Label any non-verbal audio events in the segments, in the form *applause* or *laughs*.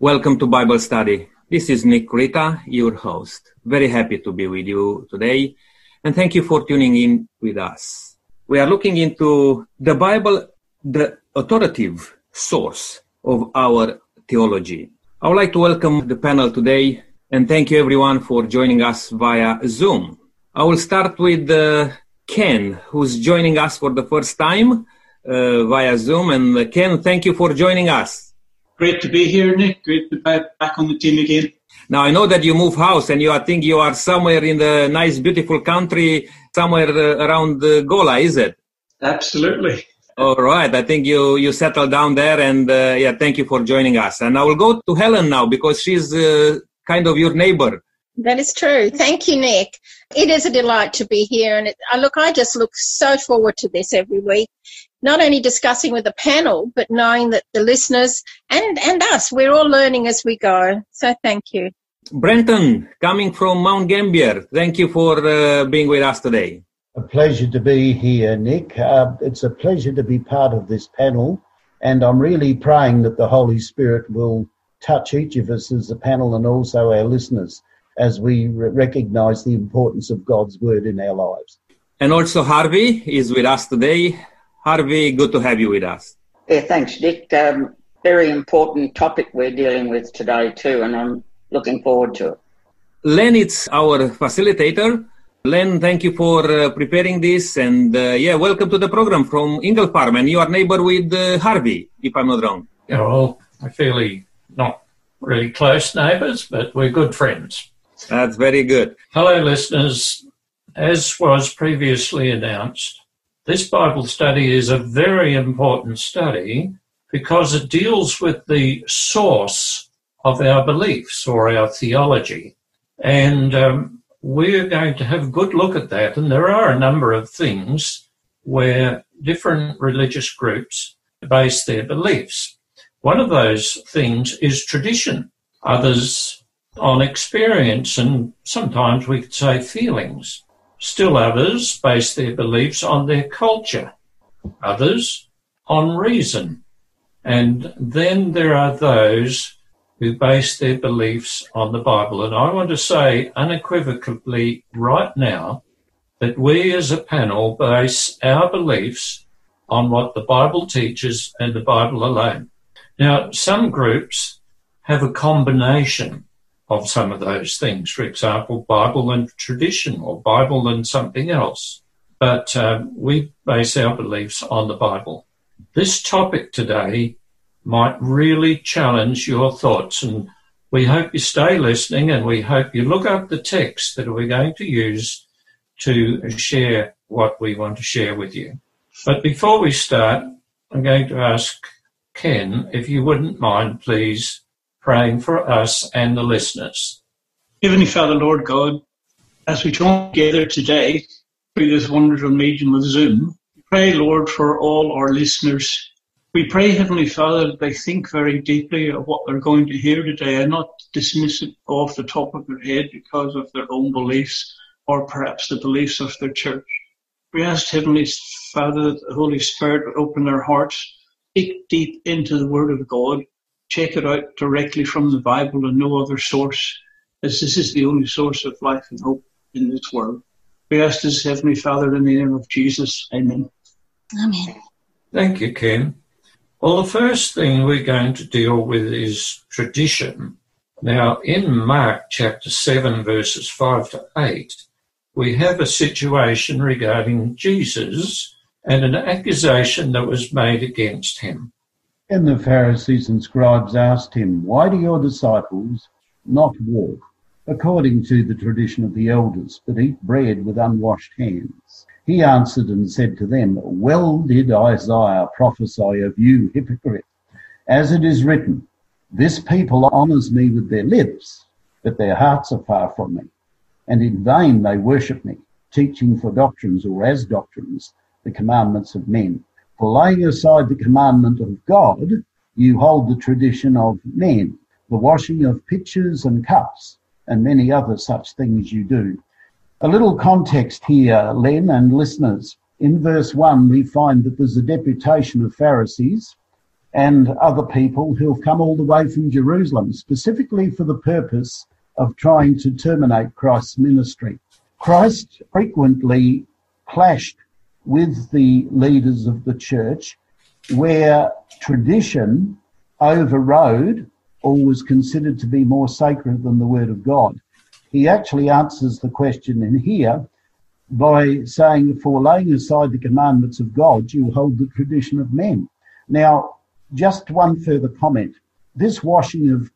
Welcome to Bible Study. This is Nick Rita, your host. Very happy to be with you today, and thank you for tuning in with us. We are looking into the Bible, the authoritative source of our theology. I would like to welcome the panel today and thank you everyone for joining us via Zoom. I will start with uh, Ken, who's joining us for the first time uh, via Zoom. And uh, Ken, thank you for joining us. Great to be here, Nick. Great to be back on the team again. Now I know that you move house and you, I think you are somewhere in the nice, beautiful country, somewhere uh, around uh, Goolwa, is it? Absolutely. All right. I think you, you settled down there and, uh, yeah, thank you for joining us. And I will go to Helen now because she's uh, kind of your neighbor. That is true. Thank you, Nick. It is a delight to be here. And it, uh, look, I just look so forward to this every week not only discussing with the panel, but knowing that the listeners and, and us, we're all learning as we go. So thank you. Brenton, coming from Mount Gambier, thank you for uh, being with us today. A pleasure to be here, Nick. Uh, it's a pleasure to be part of this panel, and I'm really praying that the Holy Spirit will touch each of us as a panel and also our listeners as we re- recognize the importance of God's word in our lives. And also Harvey is with us today. Harvey, good to have you with us. Yeah, thanks, Dick. Um, very important topic we're dealing with today too, and I'm looking forward to it. Len, it's our facilitator. Len, thank you for uh, preparing this, and uh, yeah, welcome to the program from Ingle Farm, and you are neighbor with uh, Harvey, if I'm not wrong. Yeah, well, we're fairly not really close neighbours, but we're good friends. That's very good. Hello, listeners. As was previously announced, this Bible study is a very important study because it deals with the source of our beliefs or our theology. And um, we're going to have a good look at that. And there are a number of things where different religious groups base their beliefs. One of those things is tradition, others on experience, and sometimes we could say feelings. Still others base their beliefs on their culture, others on reason. And then there are those who base their beliefs on the Bible. And I want to say unequivocally right now that we as a panel base our beliefs on what the Bible teaches and the Bible alone. Now, some groups have a combination of some of those things. For example, Bible and tradition or Bible and something else. But um, we base our beliefs on the Bible. This topic today might really challenge your thoughts and we hope you stay listening and we hope you look up the text that we're going to use to share what we want to share with you. But before we start, I'm going to ask Ken if you wouldn't mind, please, praying for us and the listeners. Heavenly Father, Lord God, as we join together today through this wonderful medium of Zoom, we pray, Lord, for all our listeners. We pray, Heavenly Father, that they think very deeply of what they're going to hear today and not dismiss it off the top of their head because of their own beliefs or perhaps the beliefs of their church. We ask, Heavenly Father, that the Holy Spirit would open their hearts, dig deep into the Word of God, check it out directly from the Bible and no other source, as this is the only source of life and hope in this world. We ask this, Heavenly Father, in the name of Jesus. Amen. Amen. Thank you, Ken. Well, the first thing we're going to deal with is tradition. Now, in Mark chapter 7, verses 5 to 8, we have a situation regarding Jesus and an accusation that was made against him. And the Pharisees and scribes asked him, Why do your disciples not walk according to the tradition of the elders, but eat bread with unwashed hands? He answered and said to them, Well did Isaiah prophesy of you, hypocrite, as it is written, This people honours me with their lips, but their hearts are far from me. And in vain they worship me, teaching for doctrines or as doctrines the commandments of men. Laying aside the commandment of God, you hold the tradition of men, the washing of pitchers and cups, and many other such things you do. A little context here, Len and listeners. In verse 1, we find that there's a deputation of Pharisees and other people who have come all the way from Jerusalem, specifically for the purpose of trying to terminate Christ's ministry. Christ frequently clashed with the leaders of the church where tradition overrode or was considered to be more sacred than the word of God. He actually answers the question in here by saying, for laying aside the commandments of God, you hold the tradition of men. Now, just one further comment. This washing of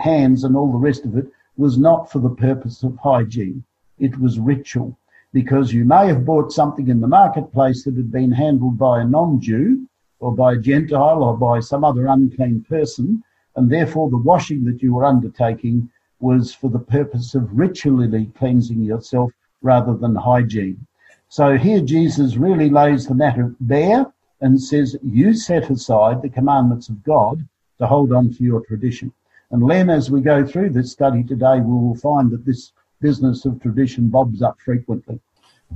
hands and all the rest of it was not for the purpose of hygiene. It was ritual because you may have bought something in the marketplace that had been handled by a non-Jew or by a Gentile or by some other unclean person, and therefore the washing that you were undertaking was for the purpose of ritually cleansing yourself rather than hygiene. So here Jesus really lays the matter bare and says, you set aside the commandments of God to hold on to your tradition. And Len, as we go through this study today, we will find that this business of tradition bobs up frequently.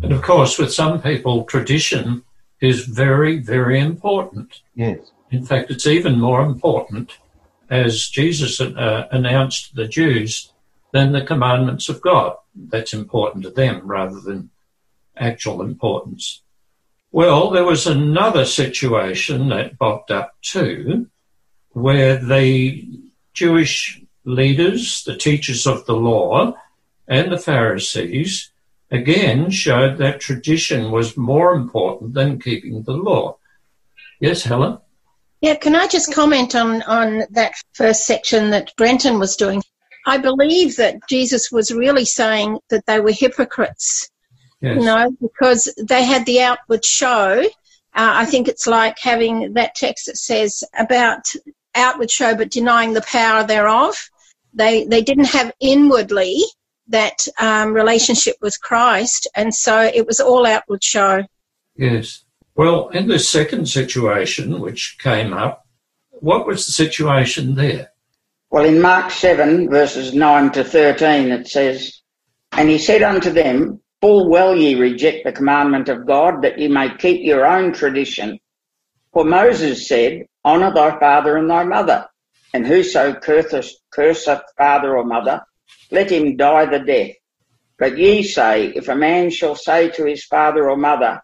And of course, with some people, tradition is very, very important. Yes. In fact, it's even more important, as Jesus uh, announced to the Jews, than the commandments of God. That's important to them rather than actual importance. Well, there was another situation that popped up too, where the Jewish leaders, the teachers of the law, and the Pharisees again showed that tradition was more important than keeping the law. Yes, Helen? Yeah, can I just comment on, on that first section that Brenton was doing? I believe that Jesus was really saying that they were hypocrites Yes. You know, because they had the outward show. Uh, I think it's like having that text that says about outward show but denying the power thereof. They they didn't have inwardly that um, relationship with Christ, and so it was all outward show. Yes. Well, in the second situation which came up, what was the situation there? Well, in Mark 7, verses 9 to 13, it says, And he said unto them, Full well ye reject the commandment of God that ye may keep your own tradition. For Moses said, Honour thy father and thy mother, and whoso curseth, curseth father or mother, let him die the death. But ye say, if a man shall say to his father or mother,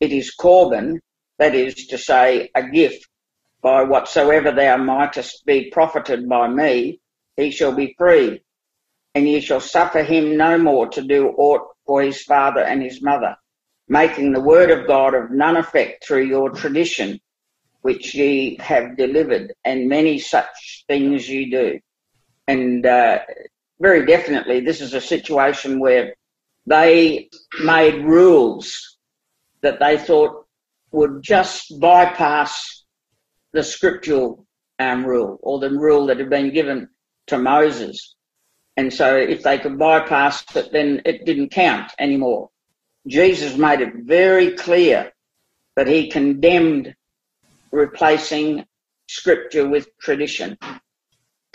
it is Corban, that is to say, a gift, by whatsoever thou mightest be profited by me, he shall be free. And ye shall suffer him no more to do aught for his father and his mother, making the word of God of none effect through your tradition, which ye have delivered, and many such things ye do. And uh, very definitely, this is a situation where they made rules that they thought would just bypass the scriptural um, rule or the rule that had been given to Moses. And so if they could bypass it, then it didn't count anymore. Jesus made it very clear that he condemned replacing scripture with tradition.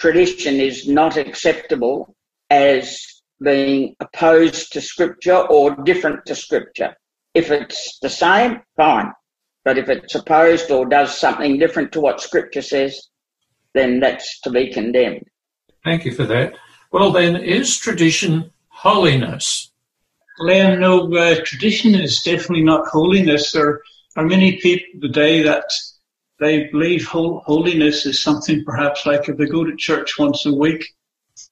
Tradition is not acceptable as being opposed to scripture or different to scripture. If it's the same, fine. But if it's opposed or does something different to what scripture says, then that's to be condemned. Thank you for that. Well, then, is tradition holiness? Len, no, uh, tradition is definitely not holiness. There are many people today that they believe holiness is something perhaps like if they go to church once a week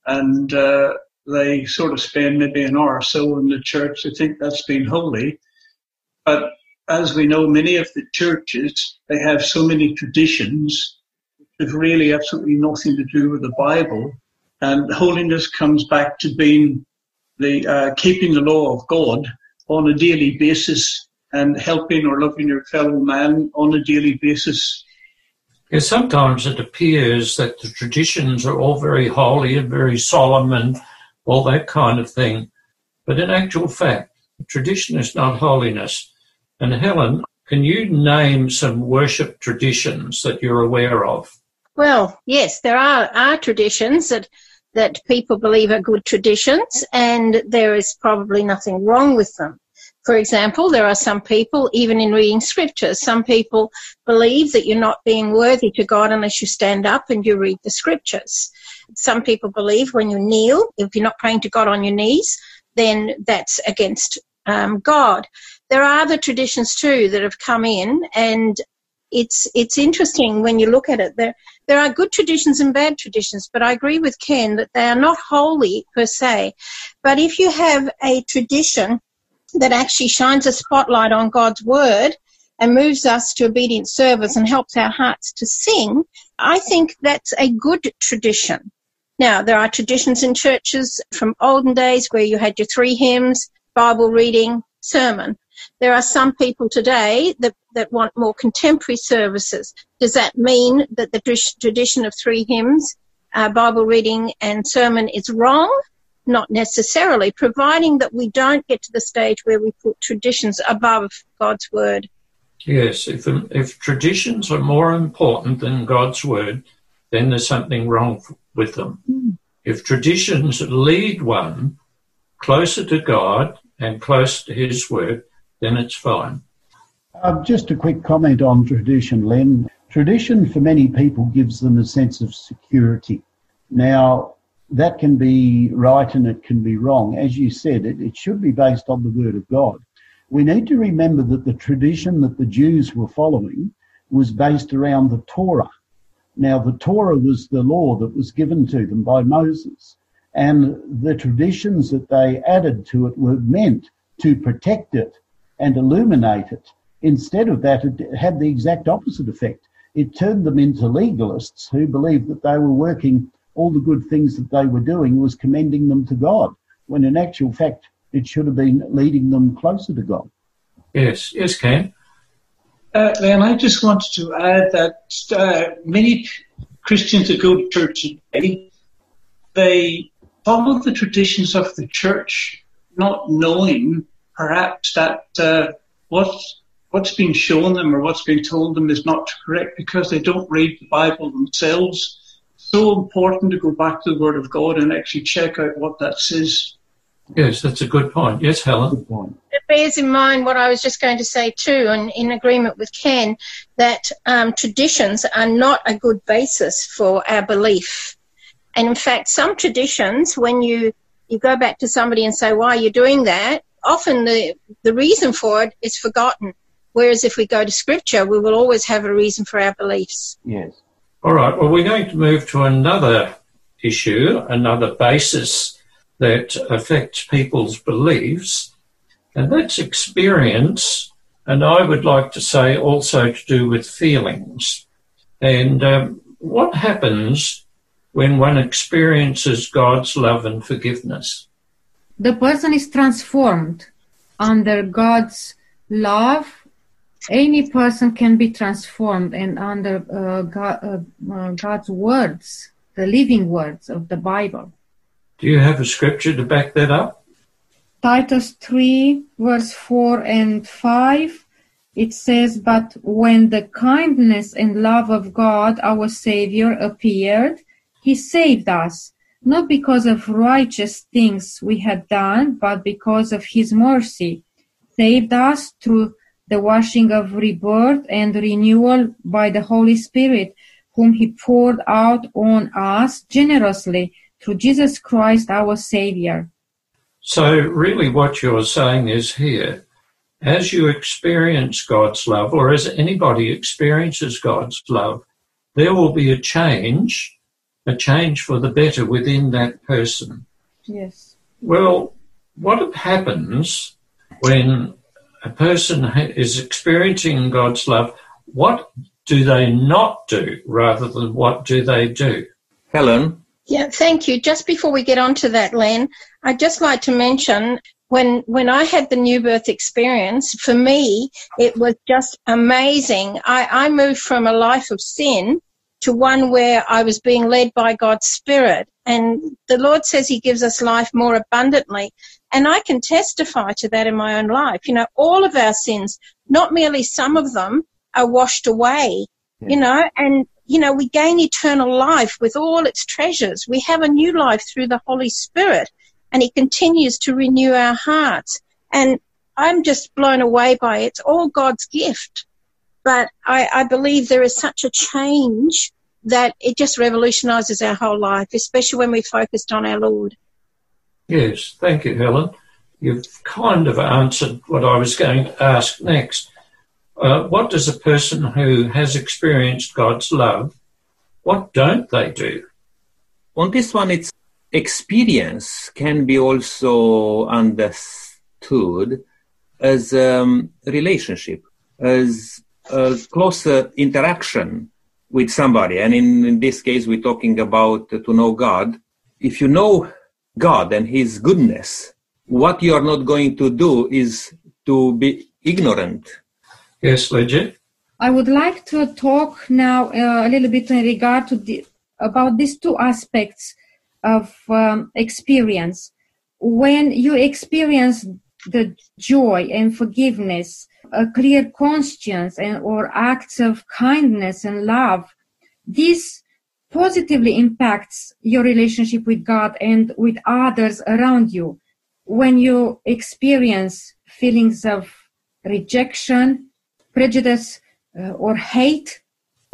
and uh, they sort of spend maybe an hour or so in the church, they think that's being holy. But as we know, many of the churches, they have so many traditions that really absolutely nothing to do with the Bible. And holiness comes back to being the uh, keeping the law of God on a daily basis and helping or loving your fellow man on a daily basis. Yeah, sometimes it appears that the traditions are all very holy and very solemn and all that kind of thing. But in actual fact, tradition is not holiness. And Helen, can you name some worship traditions that you're aware of? Well, yes, there are, are traditions that that people believe are good traditions and there is probably nothing wrong with them. For example, there are some people, even in reading scriptures, some people believe that you're not being worthy to God unless you stand up and you read the scriptures. Some people believe when you kneel, if you're not praying to God on your knees, then that's against um, God. There are other traditions too that have come in, and it's it's interesting when you look at it. There there are good traditions and bad traditions, but I agree with Ken that they are not holy per se. But if you have a tradition that actually shines a spotlight on God's word and moves us to obedient service and helps our hearts to sing, I think that's a good tradition. Now, there are traditions in churches from olden days where you had your three hymns, Bible reading, sermon. There are some people today that, that want more contemporary services. Does that mean that the tradition of three hymns, uh, Bible reading and sermon is wrong? Not necessarily, providing that we don't get to the stage where we put traditions above God's word. Yes, if, if traditions are more important than God's word, then there's something wrong with them. Mm. If traditions lead one closer to God and close to His word, then it's fine. Uh, just a quick comment on tradition, Len. Tradition for many people gives them a sense of security. Now, that can be right and it can be wrong. As you said, it, it should be based on the Word of God. We need to remember that the tradition that the Jews were following was based around the Torah. Now, the Torah was the law that was given to them by Moses, and the traditions that they added to it were meant to protect it and illuminate it. Instead of that, it had the exact opposite effect. It turned them into legalists who believed that they were working all the good things that they were doing was commending them to God, when in actual fact it should have been leading them closer to God. Yes, yes, Ken. Uh, and I just wanted to add that uh, many Christians that go to church today, they follow the traditions of the church, not knowing perhaps that uh, what's what's been shown them or what's been told them is not correct because they don't read the Bible themselves so important to go back to the Word of God and actually check out what that says. Yes, that's a good point. Yes, Helen. It bears in mind what I was just going to say too, and in agreement with Ken, that um, traditions are not a good basis for our belief. And in fact, some traditions, when you you go back to somebody and say, "Why are you doing that?" Often the the reason for it is forgotten. Whereas if we go to Scripture, we will always have a reason for our beliefs. Yes. All right, well, we're going to move to another issue, another basis that affects people's beliefs, and that's experience, and I would like to say also to do with feelings. And um, what happens when one experiences God's love and forgiveness? The person is transformed under God's love any person can be transformed and under uh, God, uh, uh, God's words, the living words of the Bible. Do you have a scripture to back that up? Titus 3 verse 4 and 5 it says, But when the kindness and love of God our Savior appeared, He saved us, not because of righteous things we had done, but because of His mercy. Saved us through the washing of rebirth and renewal by the Holy Spirit, whom He poured out on us generously through Jesus Christ our Savior. So, really, what you're saying is here, as you experience God's love, or as anybody experiences God's love, there will be a change, a change for the better within that person. Yes. Well, what happens when a person is experiencing God's love, what do they not do rather than what do they do? Helen? Yeah, thank you. Just before we get on to that, Len, I'd just like to mention when when I had the new birth experience, for me, it was just amazing. I, I moved from a life of sin to one where I was being led by God's Spirit. And the Lord says He gives us life more abundantly. And I can testify to that in my own life. You know, all of our sins, not merely some of them, are washed away, yeah. you know, and, you know, we gain eternal life with all its treasures. We have a new life through the Holy Spirit and He continues to renew our hearts. And I'm just blown away by it. It's all God's gift. But I, I believe there is such a change that it just revolutionizes our whole life, especially when we're focused on our Lord. Yes, thank you, Helen. You've kind of answered what I was going to ask next. Uh, what does a person who has experienced God's love, what don't they do? On this one, it's experience can be also understood as a um, relationship, as a closer interaction with somebody. And in, in this case, we're talking about to know God. If you know God and His goodness, what you are not going to do is to be ignorant. Yes, Lydia. I would like to talk now uh, a little bit in regard to the, about these two aspects of um, experience. When you experience the joy and forgiveness, a clear conscience and or acts of kindness and love, this positively impacts your relationship with God and with others around you. When you experience feelings of rejection, prejudice, uh, or hate,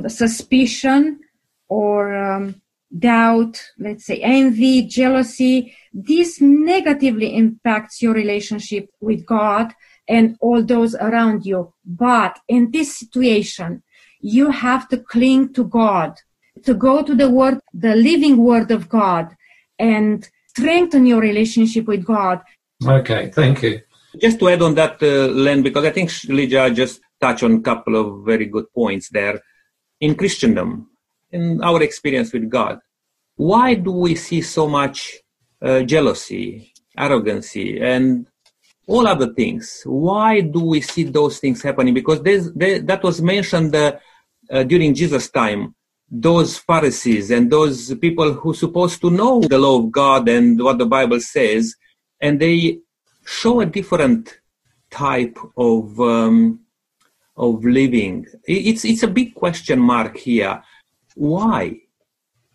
suspicion, or um, doubt, let's say envy, jealousy, this negatively impacts your relationship with God and all those around you. But in this situation, you have to cling to God, to go to the word, the living word of God and strengthen your relationship with God. Okay, thank you. Just to add on that, uh, Len, because I think Lydia just touched on a couple of very good points there. In Christendom, in our experience with God, why do we see so much uh, jealousy, arrogancy, and all other things? Why do we see those things happening? Because there, that was mentioned uh, uh, during Jesus' time. Those Pharisees and those people who supposed to know the law of God and what the Bible says, and they show a different type of um, of living. It's it's a big question mark here. Why?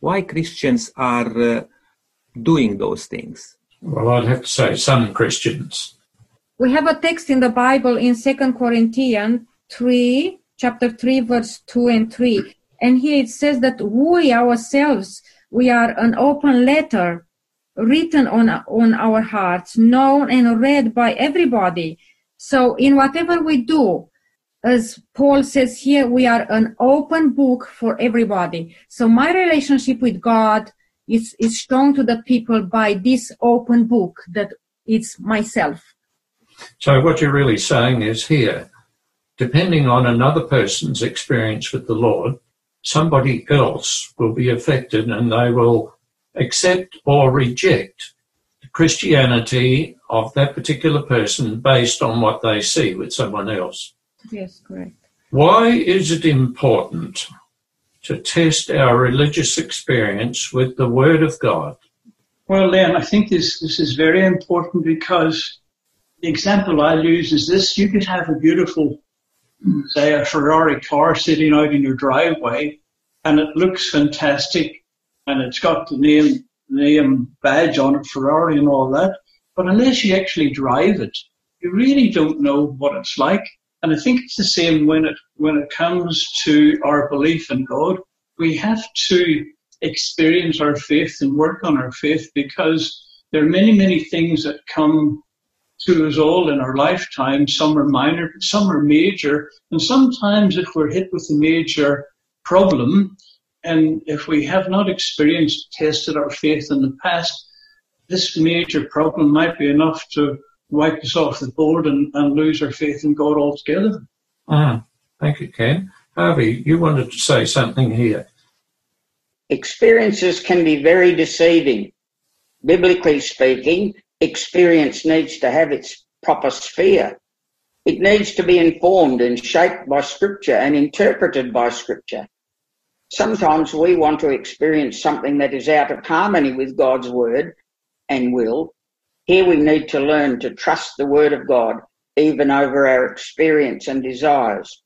why Christians are uh, doing those things? Well, I'd have to say some Christians. We have a text in the Bible in Second Corinthians 3, chapter 3, verse 2 and 3. And here it says that we ourselves, we are an open letter written on, on our hearts, known and read by everybody. So in whatever we do, as Paul says here, we are an open book for everybody. So my relationship with God is, is shown to the people by this open book that it's myself. So what you're really saying is here, depending on another person's experience with the Lord, somebody else will be affected and they will accept or reject the Christianity of that particular person based on what they see with someone else. Yes, correct. Why is it important to test our religious experience with the Word of God? Well, Len, I think this, this is very important because the example I'll use is this. You could have a beautiful, say, a Ferrari car sitting out in your driveway and it looks fantastic and it's got the name, name badge on it, Ferrari and all that. But unless you actually drive it, you really don't know what it's like. And I think it's the same when it when it comes to our belief in God. We have to experience our faith and work on our faith because there are many, many things that come to us all in our lifetime. Some are minor, some are major. And sometimes if we're hit with a major problem, and if we have not experienced, tested our faith in the past, this major problem might be enough to wipe us off the board and, and lose our faith in God altogether. Ah, thank you, Ken. Harvey, you wanted to say something here. Experiences can be very deceiving. Biblically speaking, experience needs to have its proper sphere. It needs to be informed and shaped by Scripture and interpreted by Scripture. Sometimes we want to experience something that is out of harmony with God's Word and will, here we need to learn to trust the Word of God even over our experience and desires.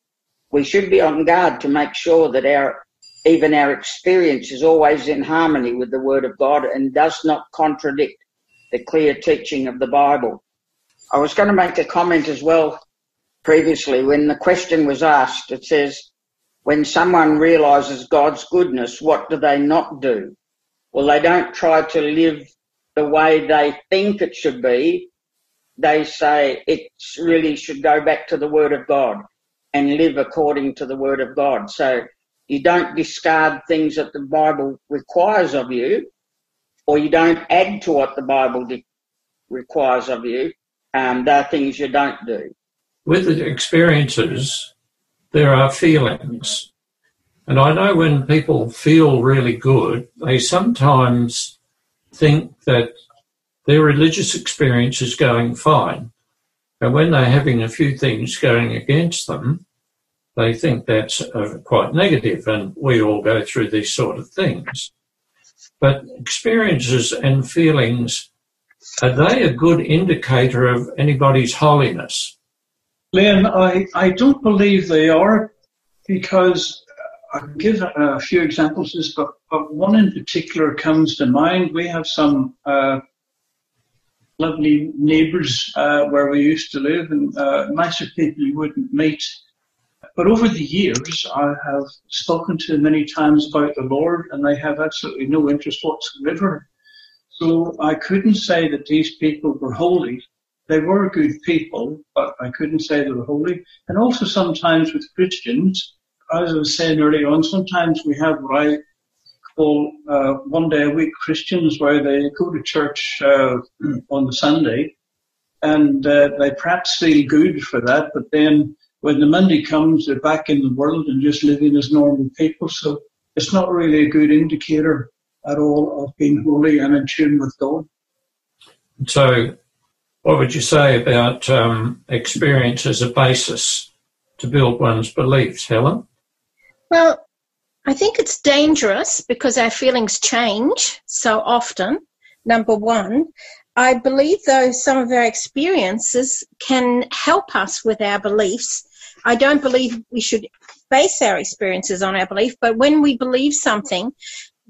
We should be on guard to make sure that our even our experience is always in harmony with the Word of God and does not contradict the clear teaching of the Bible. I was going to make a comment as well previously when the question was asked. It says, when someone realizes God's goodness, what do they not do? Well, they don't try to live the way they think it should be. They say it really should go back to the Word of God and live according to the Word of God. So you don't discard things that the Bible requires of you, or you don't add to what the Bible de- requires of you. Um, there are things you don't do. With experiences, there are feelings. And I know when people feel really good, they sometimes think that their religious experience is going fine. And when they're having a few things going against them, they think that's uh, quite negative, and we all go through these sort of things. But experiences and feelings, are they a good indicator of anybody's holiness? Len, I, I don't believe they are because I can give a few examples, This, but, but one in particular comes to mind. We have some uh, lovely neighbours uh, where we used to live, and uh, nicer people you wouldn't meet. But over the years, I have spoken to many times about the Lord, and they have absolutely no interest whatsoever. So I couldn't say that these people were holy, they were good people, but I couldn't say they were holy. And also sometimes with Christians, as I was saying earlier on, sometimes we have what I call uh, one day a week Christians where they go to church uh, *clears throat* on the Sunday and uh, they perhaps feel good for that, but then when the Monday comes, they're back in the world and just living as normal people. So it's not really a good indicator at all of being holy and in tune with God. So what would you say about um, experience as a basis to build one's beliefs, Helen? Well, I think it's dangerous because our feelings change so often, number one. I believe, though, some of our experiences can help us with our beliefs. I don't believe we should base our experiences on our belief, but when we believe something,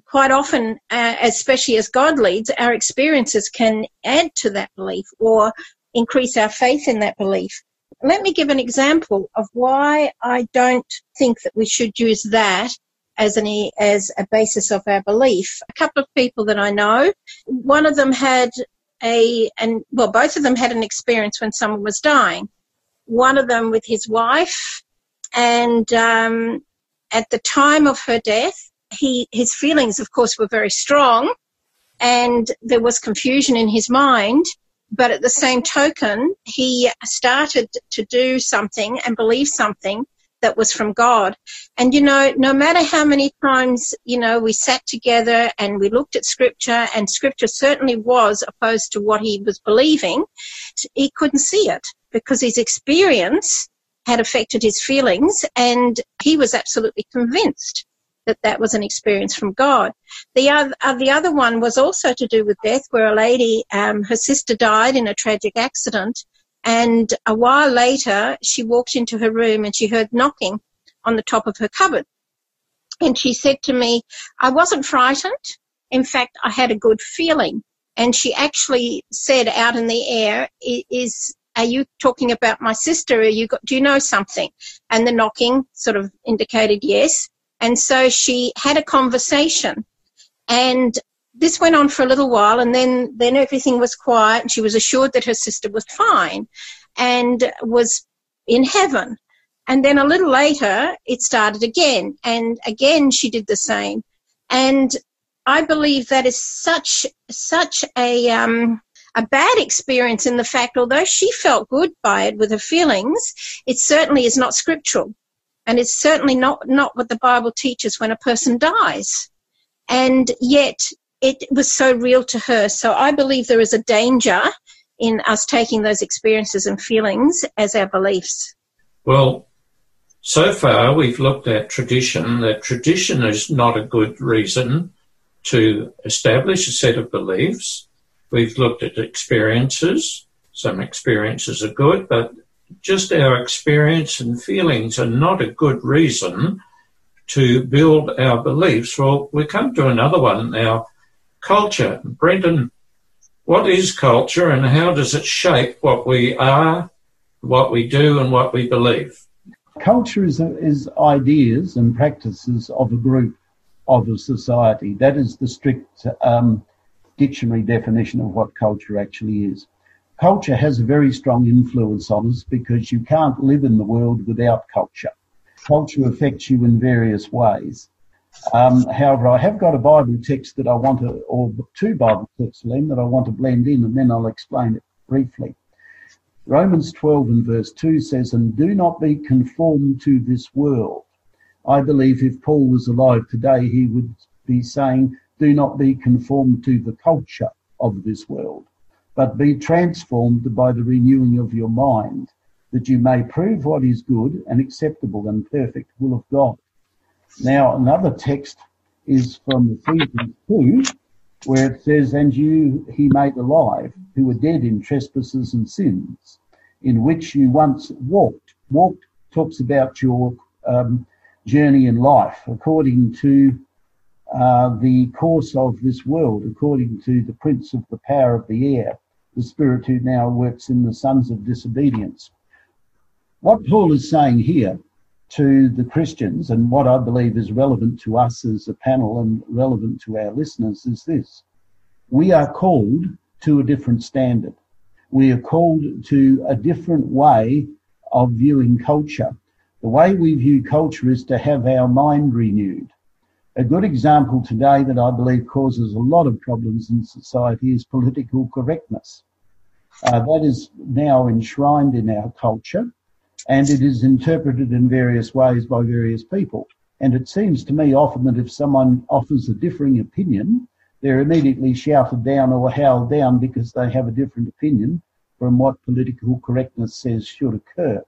quite often, uh, especially as God leads, our experiences can add to that belief or increase our faith in that belief. Let me give an example of why I don't think that we should use that as an as a basis of our belief. A couple of people that I know, one of them had a and well, both of them had an experience when someone was dying. One of them with his wife, and um, at the time of her death, he his feelings, of course, were very strong, and there was confusion in his mind. But at the same token, he started to do something and believe something that was from God. And you know, no matter how many times, you know, we sat together and we looked at scripture and scripture certainly was opposed to what he was believing, he couldn't see it because his experience had affected his feelings and he was absolutely convinced that that was an experience from God. The other, uh, the other one was also to do with death, where a lady, um, her sister died in a tragic accident, and a while later she walked into her room and she heard knocking on the top of her cupboard, and she said to me, "I wasn't frightened. In fact, I had a good feeling." And she actually said out in the air, "Is are you talking about my sister? Are you got, do you know something? And the knocking sort of indicated yes. And so she had a conversation and this went on for a little while and then, then everything was quiet and she was assured that her sister was fine and was in heaven. And then a little later, it started again. And again, she did the same. And I believe that is such, such a, um, a bad experience in the fact, although she felt good by it with her feelings, it certainly is not scriptural. And it's certainly not, not what the Bible teaches when a person dies. And yet it was so real to her. So I believe there is a danger in us taking those experiences and feelings as our beliefs. Well, so far we've looked at tradition. That tradition is not a good reason to establish a set of beliefs. We've looked at experiences. Some experiences are good, but just our experience and feelings are not a good reason to build our beliefs. Well, we come to another one now culture. Brenton, what is culture and how does it shape what we are, what we do, and what we believe? Culture is, is ideas and practices of a group, of a society. That is the strict um, dictionary definition of what culture actually is. Culture has a very strong influence on us because you can't live in the world without culture. Culture affects you in various ways. Um, however, I have got a Bible text that I want to, or two Bible texts, Len, that I want to blend in, and then I'll explain it briefly. Romans 12 and verse 2 says, And do not be conformed to this world. I believe if Paul was alive today, he would be saying, Do not be conformed to the culture of this world, but be transformed by the renewing of your mind, that you may prove what is good and acceptable and perfect will of God. Now, another text is from Ephesians 2, where it says, And you he made alive, who were dead in trespasses and sins, in which you once walked. Walked talks about your um, journey in life according to uh, the course of this world, according to the prince of the power of the air, the spirit who now works in the sons of disobedience. What Paul is saying here to the Christians, and what I believe is relevant to us as a panel and relevant to our listeners, is this. We are called to a different standard. We are called to a different way of viewing culture. The way we view culture is to have our mind renewed. A good example today that I believe causes a lot of problems in society is political correctness. Uh, that is now enshrined in our culture and it is interpreted in various ways by various people. And it seems to me often that if someone offers a differing opinion, they're immediately shouted down or howled down because they have a different opinion from what political correctness says should occur.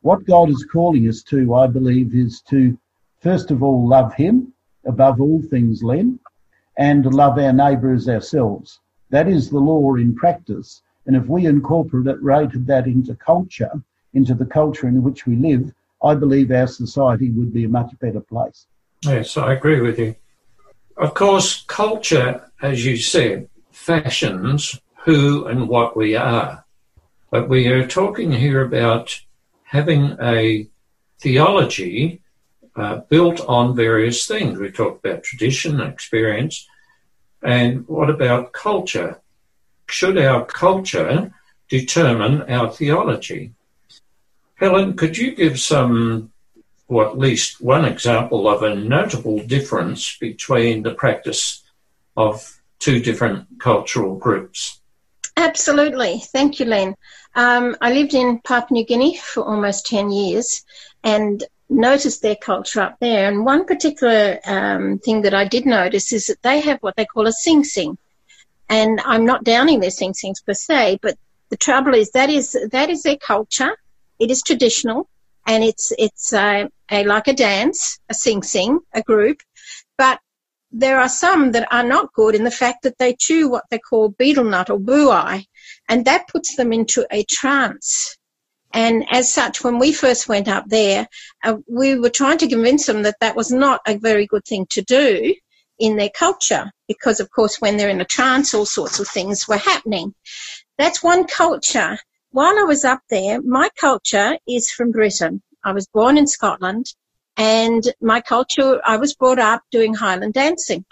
What God is calling us to, I believe, is to first of all love Him above all things, Len, and love our neighbour as ourselves. That is the law in practice. And if we incorporated that into culture, into the culture in which we live, I believe our society would be a much better place. Yes, I agree with you. Of course, culture, as you said, fashions who and what we are. But we are talking here about having a theology uh, built on various things. We talked about tradition, and experience, and what about culture? Should our culture determine our theology? Helen, could you give some, or at least one example of a notable difference between the practice of two different cultural groups? Absolutely. Thank you, Len. Um, I lived in Papua New Guinea for almost 10 years and noticed their culture up there. And one particular um, thing that I did notice is that they have what they call a sing sing. And I'm not downing their sing sings per se, but the trouble is that is that is their culture it is traditional and it's it's a, a like a dance, a sing sing, a group, but there are some that are not good in the fact that they chew what they call betel nut or buai, and that puts them into a trance. And as such, when we first went up there, uh, we were trying to convince them that that was not a very good thing to do in their culture, because of course, when they're in a trance, all sorts of things were happening. That's one culture while I was up there, my culture is from Britain. I was born in Scotland and my culture, I was brought up doing Highland dancing.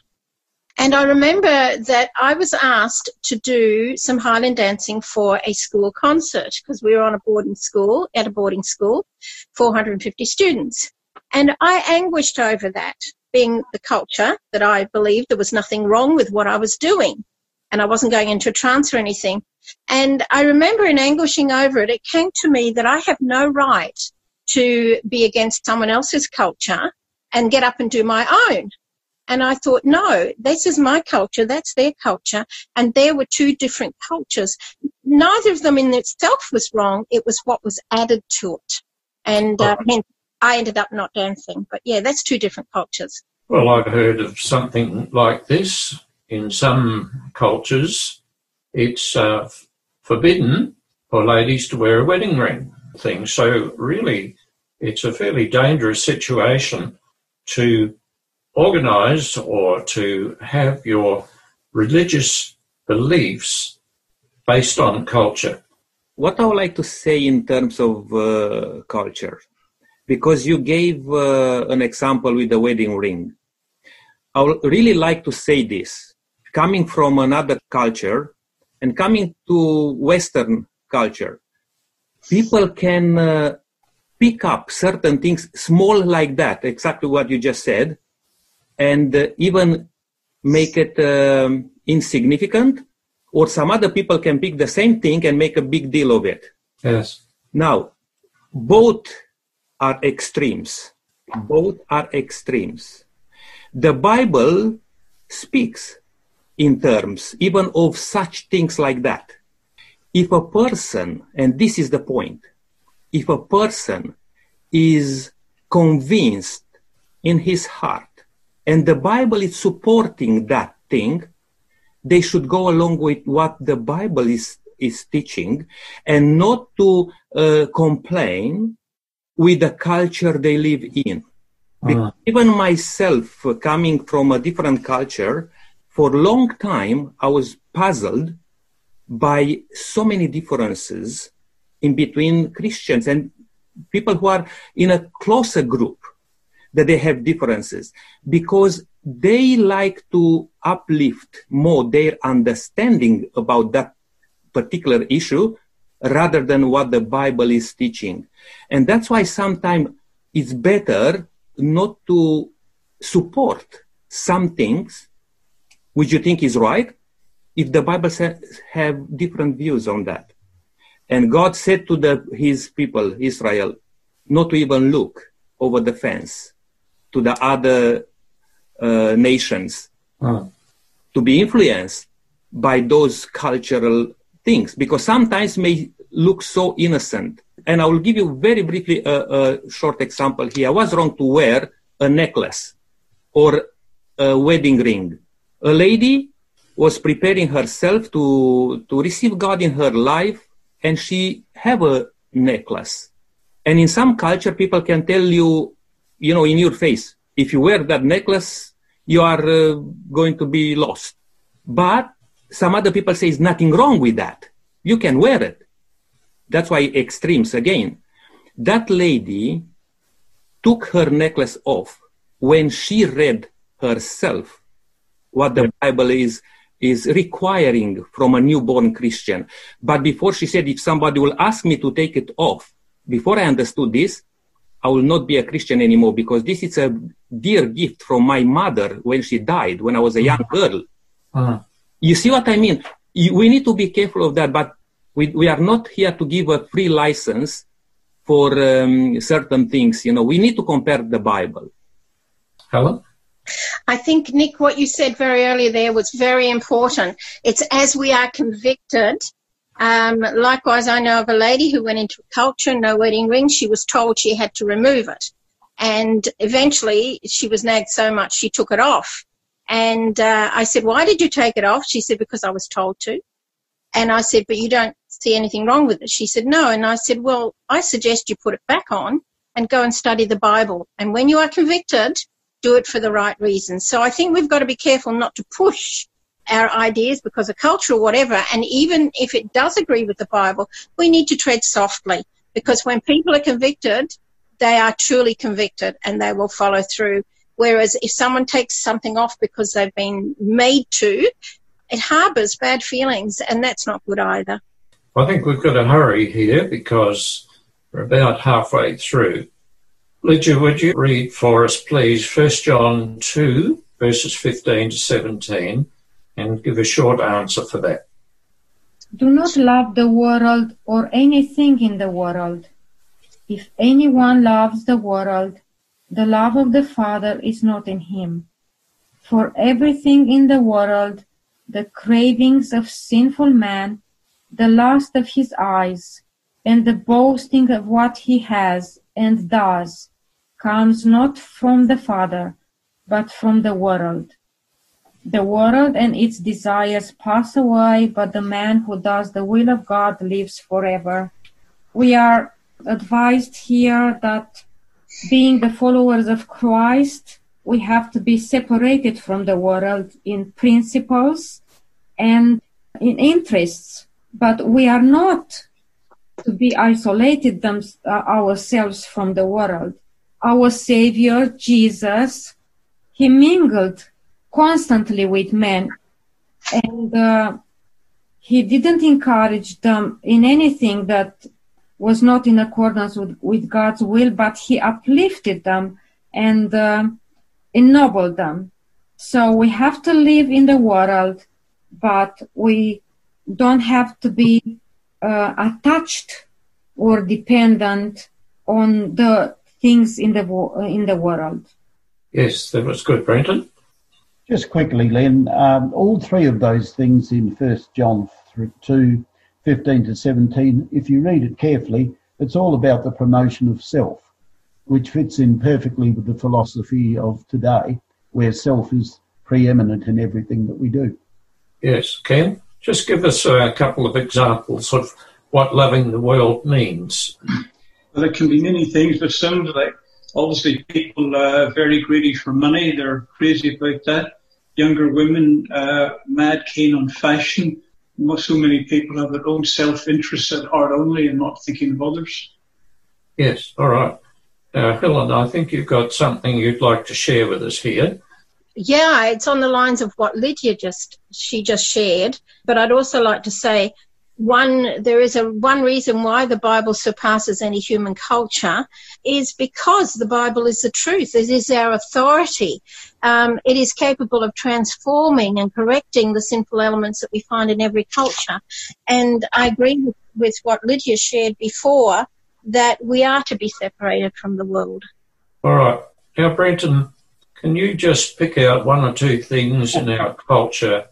And I remember that I was asked to do some Highland dancing for a school concert because we were on a boarding school, at a boarding school, 450 students. And I anguished over that, being the culture that I believed there was nothing wrong with what I was doing and I wasn't going into a trance or anything. And I remember in anguishing over it, it came to me that I have no right to be against someone else's culture and get up and do my own. And I thought, no, this is my culture, that's their culture. And there were two different cultures. Neither of them in itself was wrong. It was what was added to it. And uh, hence I ended up not dancing. But yeah, that's two different cultures. Well, I've heard of something like this in some cultures it's uh, forbidden for ladies to wear a wedding ring thing. So really, it's a fairly dangerous situation to organise or to have your religious beliefs based on culture. What I would like to say in terms of uh, culture, because you gave uh, an example with the wedding ring, I would really like to say this. Coming from another culture and coming to Western culture, people can uh, pick up certain things small like that, exactly what you just said, and uh, even make it um, insignificant, or some other people can pick the same thing and make a big deal of it. Yes. Now, both are extremes. Both are extremes. The Bible speaks in terms even of such things like that. If a person, and this is the point, if a person is convinced in his heart and the Bible is supporting that thing, they should go along with what the Bible is, is teaching and not to uh, complain with the culture they live in. Because even myself, uh, coming from a different culture, for a long time, I was puzzled by so many differences in between Christians and people who are in a closer group that they have differences because they like to uplift more their understanding about that particular issue rather than what the Bible is teaching. And that's why sometimes it's better not to support some things which you think is right if the Bible says have different views on that. And God said to the, his people, Israel, not to even look over the fence to the other uh, nations to be influenced by those cultural things because sometimes may look so innocent. And I will give you very briefly a, a short example here. I was wrong to wear a necklace or a wedding ring. A lady was preparing herself to, to receive God in her life and she have a necklace. And in some culture, people can tell you, you know, in your face, if you wear that necklace, you are uh, going to be lost. But some other people say there's nothing wrong with that. You can wear it. That's why extremes again. That lady took her necklace off when she read herself what the Bible is is requiring from a newborn Christian. But before she said, if somebody will ask me to take it off, before I understood this, I will not be a Christian anymore because this is a dear gift from my mother when she died, when I was a young girl. Uh, You see what I mean? We need to be careful of that, but we, we are not here to give a free license for um, certain things. You know, we need to compare the Bible. Helen? I think, Nick, what you said very earlier there was very important. It's as we are convicted. Um, likewise, I know of a lady who went into culture, no wedding ring. She was told she had to remove it. And eventually she was nagged so much she took it off. And uh, I said, why did you take it off? She said, because I was told to. And I said, but you don't see anything wrong with it. She said, no. And I said, well, I suggest you put it back on and go and study the Bible. And when you are convicted, do it for the right reasons. So I think we've got to be careful not to push our ideas because of culture or whatever. And even if it does agree with the Bible, we need to tread softly because when people are convicted, they are truly convicted and they will follow through. Whereas if someone takes something off because they've been made to, it harbors bad feelings and that's not good either. I think we've got to hurry here because we're about halfway through. Lydia, would you read for us, please, 1 John 2, verses 15 to 17, and give a short answer for that? Do not love the world or anything in the world. If anyone loves the world, the love of the Father is not in him. For everything in the world, the cravings of sinful man, the lust of his eyes, and the boasting of what he has and does, comes not from the Father, but from the world. The world and its desires pass away, but the man who does the will of God lives forever. We are advised here that being the followers of Christ, we have to be separated from the world in principles and in interests but we are not to be isolated them, uh, ourselves from the world. Our Savior, Jesus, he mingled constantly with men and uh, he didn't encourage them in anything that was not in accordance with, with God's will, but he uplifted them and uh, ennobled them. So we have to live in the world, but we don't have to be uh, attached or dependent on the things in the in the world. Yes, that was good, Brenton. Just quickly, Len, um, all three of those things in First John 2, 15 to 17, if you read it carefully, it's all about the promotion of self, which fits in perfectly with the philosophy of today, where self is preeminent in everything that we do. Yes, Ken, just give us a couple of examples of what loving the world means. Well, it can be many things, but some like obviously people are very greedy for money. They're crazy about that. Younger women, uh, mad keen on fashion so many people have their own self-interest at heart only and not thinking of others. Yes, all right. Uh, Helen, I think you've got something you'd like to share with us here. Yeah, it's on the lines of what Lydia just she just shared, but I'd also like to say one there is a one reason why the bible surpasses any human culture is because the bible is the truth. It is our authority. Um, it is capable of transforming and correcting the sinful elements that we find in every culture. And i agree with, with what lydia shared before that we are to be separated from the world. All right. Now brenton can you just pick out one or two things in our culture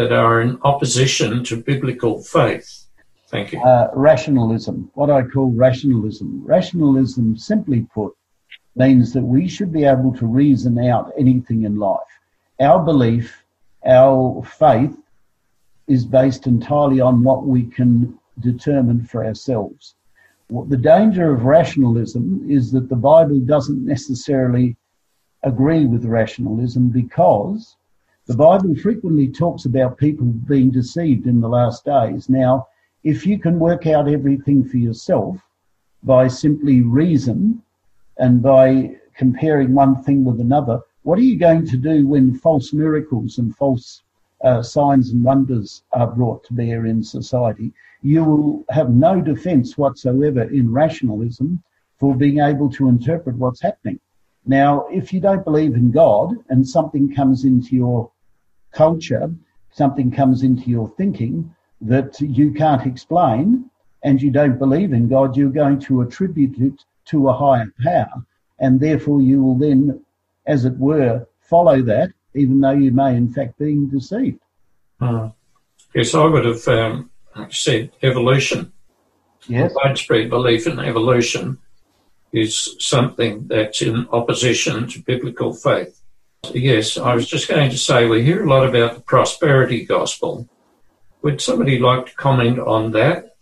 that are in opposition to biblical faith? Thank you. Uh, rationalism, what I call rationalism. Rationalism, simply put, means that we should be able to reason out anything in life. Our belief, our faith is based entirely on what we can determine for ourselves. The danger of rationalism is that the Bible doesn't necessarily agree with rationalism because the Bible frequently talks about people being deceived in the last days. Now, if you can work out everything for yourself by simply reason and by comparing one thing with another, what are you going to do when false miracles and false uh, signs and wonders are brought to bear in society? You will have no defense whatsoever in rationalism for being able to interpret what's happening. Now, if you don't believe in God and something comes into your culture, something comes into your thinking that you can't explain and you don't believe in God, you're going to attribute it to a higher power. And therefore you will then, as it were, follow that, even though you may in fact be deceived. Uh, yes, I would have um, said evolution. Yes. Widespread belief in evolution is something that's in opposition to biblical faith. Yes, I was just going to say we hear a lot about the prosperity gospel. Would somebody like to comment on that?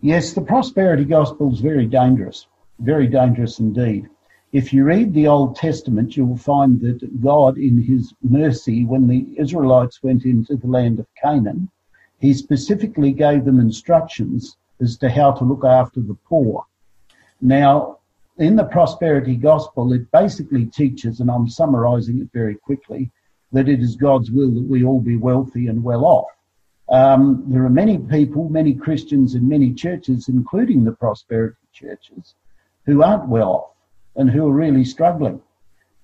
Yes, the prosperity gospel is very dangerous, very dangerous indeed. If you read the Old Testament, you'll find that God, in His mercy, when the Israelites went into the land of Canaan, He specifically gave them instructions as to how to look after the poor. Now, in the prosperity gospel, it basically teaches, and I'm summarizing it very quickly, that it is God's will that we all be wealthy and well off. Um, there are many people, many Christians in many churches, including the prosperity churches, who aren't well off and who are really struggling.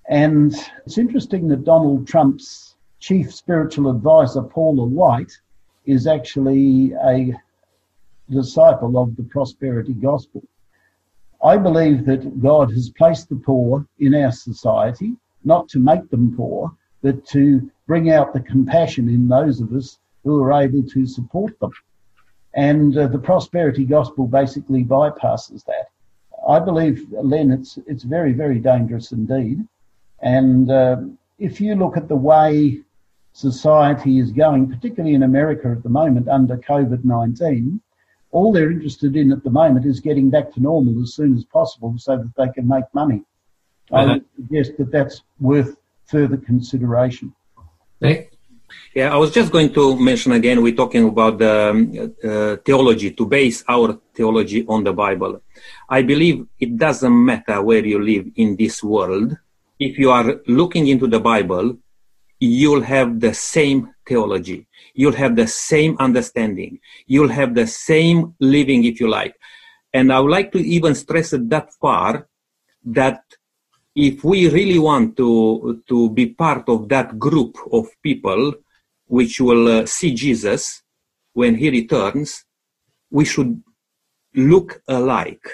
And it's interesting that Donald Trump's chief spiritual advisor, Paula White, is actually a disciple of the prosperity gospel. I believe that God has placed the poor in our society, not to make them poor, but to bring out the compassion in those of us who are able to support them. And uh, the prosperity gospel basically bypasses that. I believe, Len, it's, it's very, very dangerous indeed. And uh, if you look at the way society is going, particularly in America at the moment under COVID 19, all they're interested in at the moment is getting back to normal as soon as possible so that they can make money. Uh-huh. I would suggest that that's worth further consideration. Nick? Yeah, I was just going to mention again, we're talking about the um, uh, theology, to base our theology on the Bible. I believe it doesn't matter where you live in this world. If you are looking into the Bible, you'll have the same theology. You'll have the same understanding. You'll have the same living, if you like. And I would like to even stress it that far that if we really want to, to be part of that group of people which will uh, see Jesus when he returns, we should look alike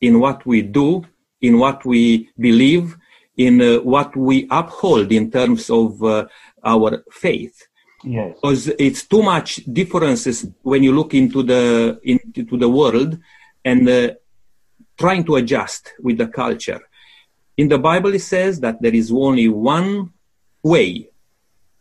in what we do, in what we believe, in uh, what we uphold in terms of uh, our faith. Yes. Because it's too much differences when you look into the into the world and uh, trying to adjust with the culture. In the Bible, it says that there is only one way.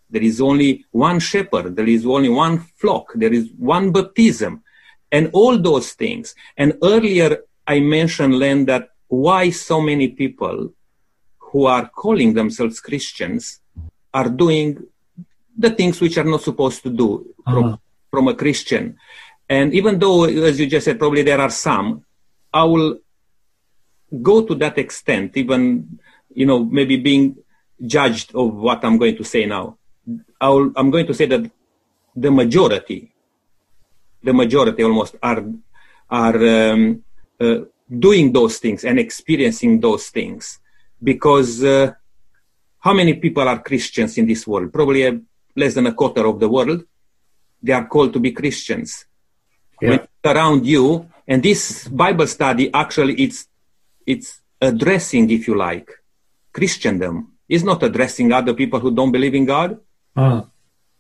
There is only one shepherd. There is only one flock. There is one baptism and all those things. And earlier I mentioned, Len, that why so many people who are calling themselves Christians are doing the things which are not supposed to do from, Uh-huh. from a Christian. And even though, as you just said, probably there are some, I will go to that extent, even, you know, maybe being judged of what I'm going to say now. I'll, I'm going to say that the majority, the majority almost are, are um, uh, doing those things and experiencing those things because uh, how many people are Christians in this world? Probably uh, less than a quarter of the world. They are called to be Christians. Yeah. Around you, and this Bible study actually it's it's addressing, if you like, Christendom. It's not addressing other people who don't believe in God. Ah,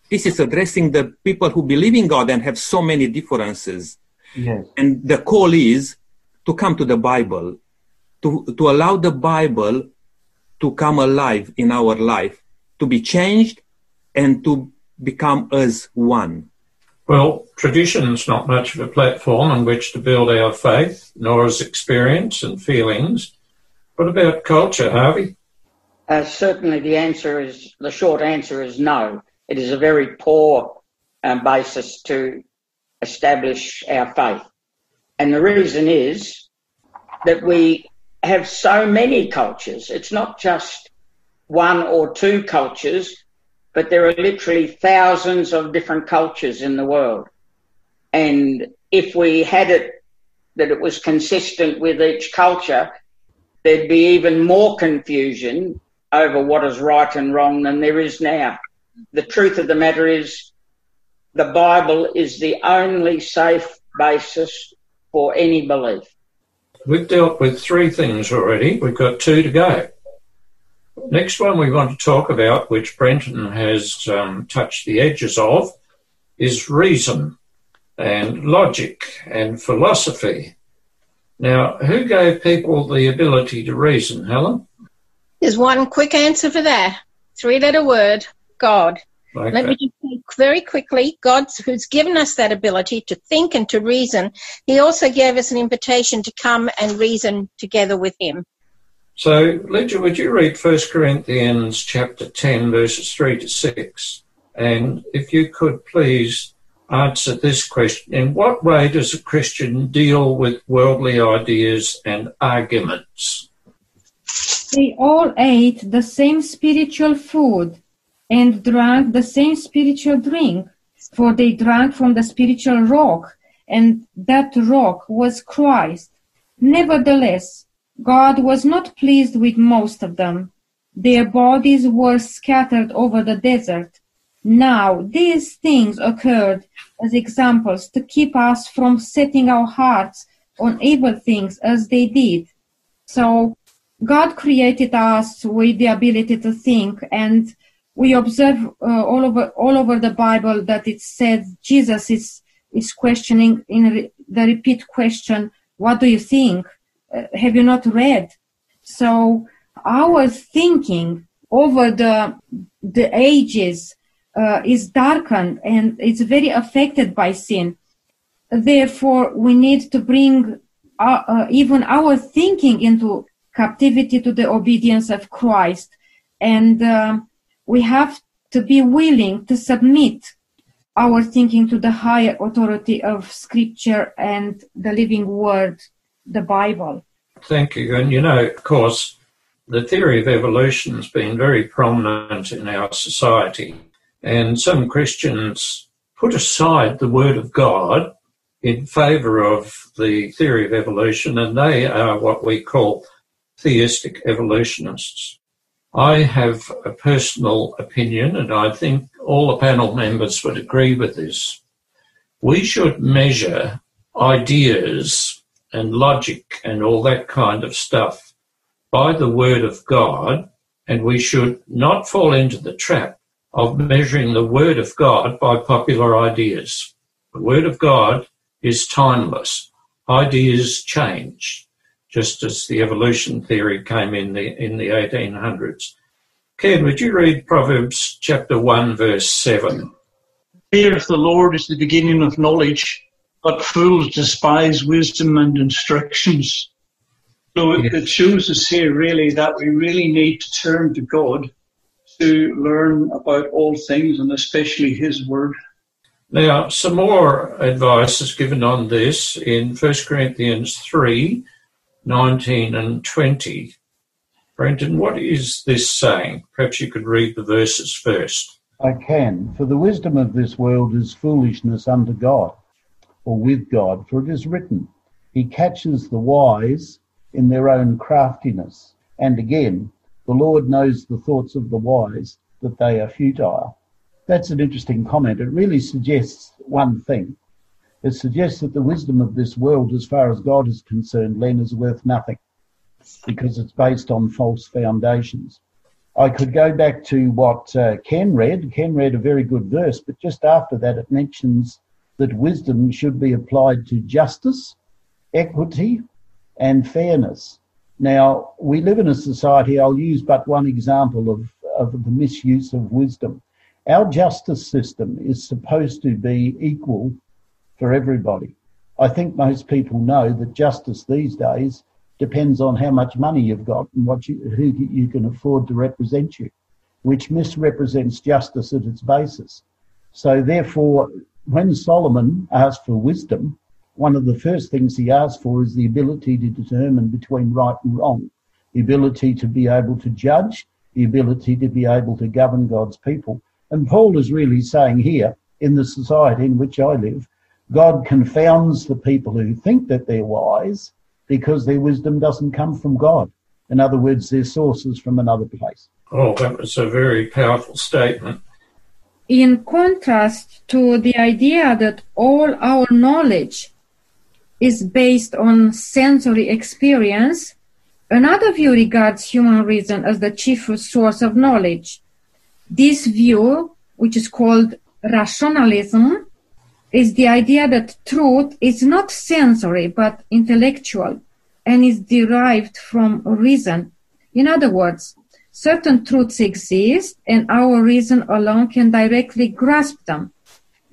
This is addressing the people who believe in God and have so many differences. Yes. And the call is to come to the Bible, to, to allow the Bible to come alive in our life, to be changed and to become as one. Well, tradition's not much of a platform on which to build our faith, nor is experience and feelings. What about culture, Harvey? Uh, certainly, the answer is the short answer is no. It is a very poor um, basis to establish our faith, and the reason is that we have so many cultures. It's not just one or two cultures, but there are literally thousands of different cultures in the world. And if we had it that it was consistent with each culture, there'd be even more confusion over what is right and wrong than there is now. The truth of the matter is the Bible is the only safe basis for any belief. We've dealt with three things already. We've got two to go. Next one we want to talk about, which Brenton has um, touched the edges of, is reason and logic and philosophy. Now, who gave people the ability to reason, Helen? There's one quick answer for that. Three letter word, God. Okay. Let me just say very quickly, God, who's given us that ability to think and to reason, He also gave us an invitation to come and reason together with Him. So, Lydia, would you read 1 Corinthians chapter 10, verses 3 to 6? And if you could please answer this question In what way does a Christian deal with worldly ideas and arguments? They all ate the same spiritual food and drank the same spiritual drink, for they drank from the spiritual rock, and that rock was Christ. Nevertheless, God was not pleased with most of them. Their bodies were scattered over the desert. Now, these things occurred as examples to keep us from setting our hearts on evil things as they did. So, God created us with the ability to think, and we observe uh, all over all over the Bible that it said Jesus is is questioning in re- the repeat question, "What do you think? Uh, have you not read?" So our thinking over the the ages uh, is darkened and it's very affected by sin. Therefore, we need to bring uh, uh, even our thinking into captivity to the obedience of Christ, and um we have to be willing to submit our thinking to the higher authority of scripture and the living word, the Bible. Thank you. And you know, of course, the theory of evolution has been very prominent in our society. And some Christians put aside the Word of God in favour of the theory of evolution, and they are what we call theistic evolutionists. I have a personal opinion, and I think all the panel members would agree with this. We should measure ideas and logic and all that kind of stuff by the Word of God, and we should not fall into the trap of measuring the Word of God by popular ideas. The Word of God is timeless. Ideas change, just as the evolution theory came in the in the 1800s. Ken, would you read Proverbs chapter 1, verse 7? Fear of the Lord is the beginning of knowledge, but fools despise wisdom and instructions. So it, it shows us here really that we really need to turn to God to learn about all things and especially His Word. Now, some more advice is given on this in 1 Corinthians 3 19 and 20. Brenton, what is this saying? Perhaps you could read the verses first. I can. For the wisdom of this world is foolishness unto God, or with God, for it is written, He catches the wise in their own craftiness. And again, the Lord knows the thoughts of the wise, that they are futile. That's an interesting comment. It really suggests one thing. It suggests that the wisdom of this world, as far as God is concerned, Len, is worth nothing because it's based on false foundations. I could go back to what uh, Ken read. Ken read a very good verse, but just after that, it mentions that wisdom should be applied to justice, equity, and fairness. Now, we live in a society, I'll use but one example of, of the misuse of wisdom. Our justice system is supposed to be equal for everybody. I think most people know that justice these days depends on how much money you've got and what you, who you can afford to represent you, which misrepresents justice at its basis. So therefore, when Solomon asked for wisdom, one of the first things he asked for is the ability to determine between right and wrong, the ability to be able to judge, the ability to be able to govern God's people. And Paul is really saying here, in the society in which I live, God confounds the people who think that they're wise because their wisdom doesn't come from God. In other words, their sources from another place. Oh, that was a very powerful statement. In contrast to the idea that all our knowledge is based on sensory experience, another view regards human reason as the chief source of knowledge. This view, which is called rationalism, is the idea that truth is not sensory but intellectual and is derived from reason. In other words, certain truths exist and our reason alone can directly grasp them.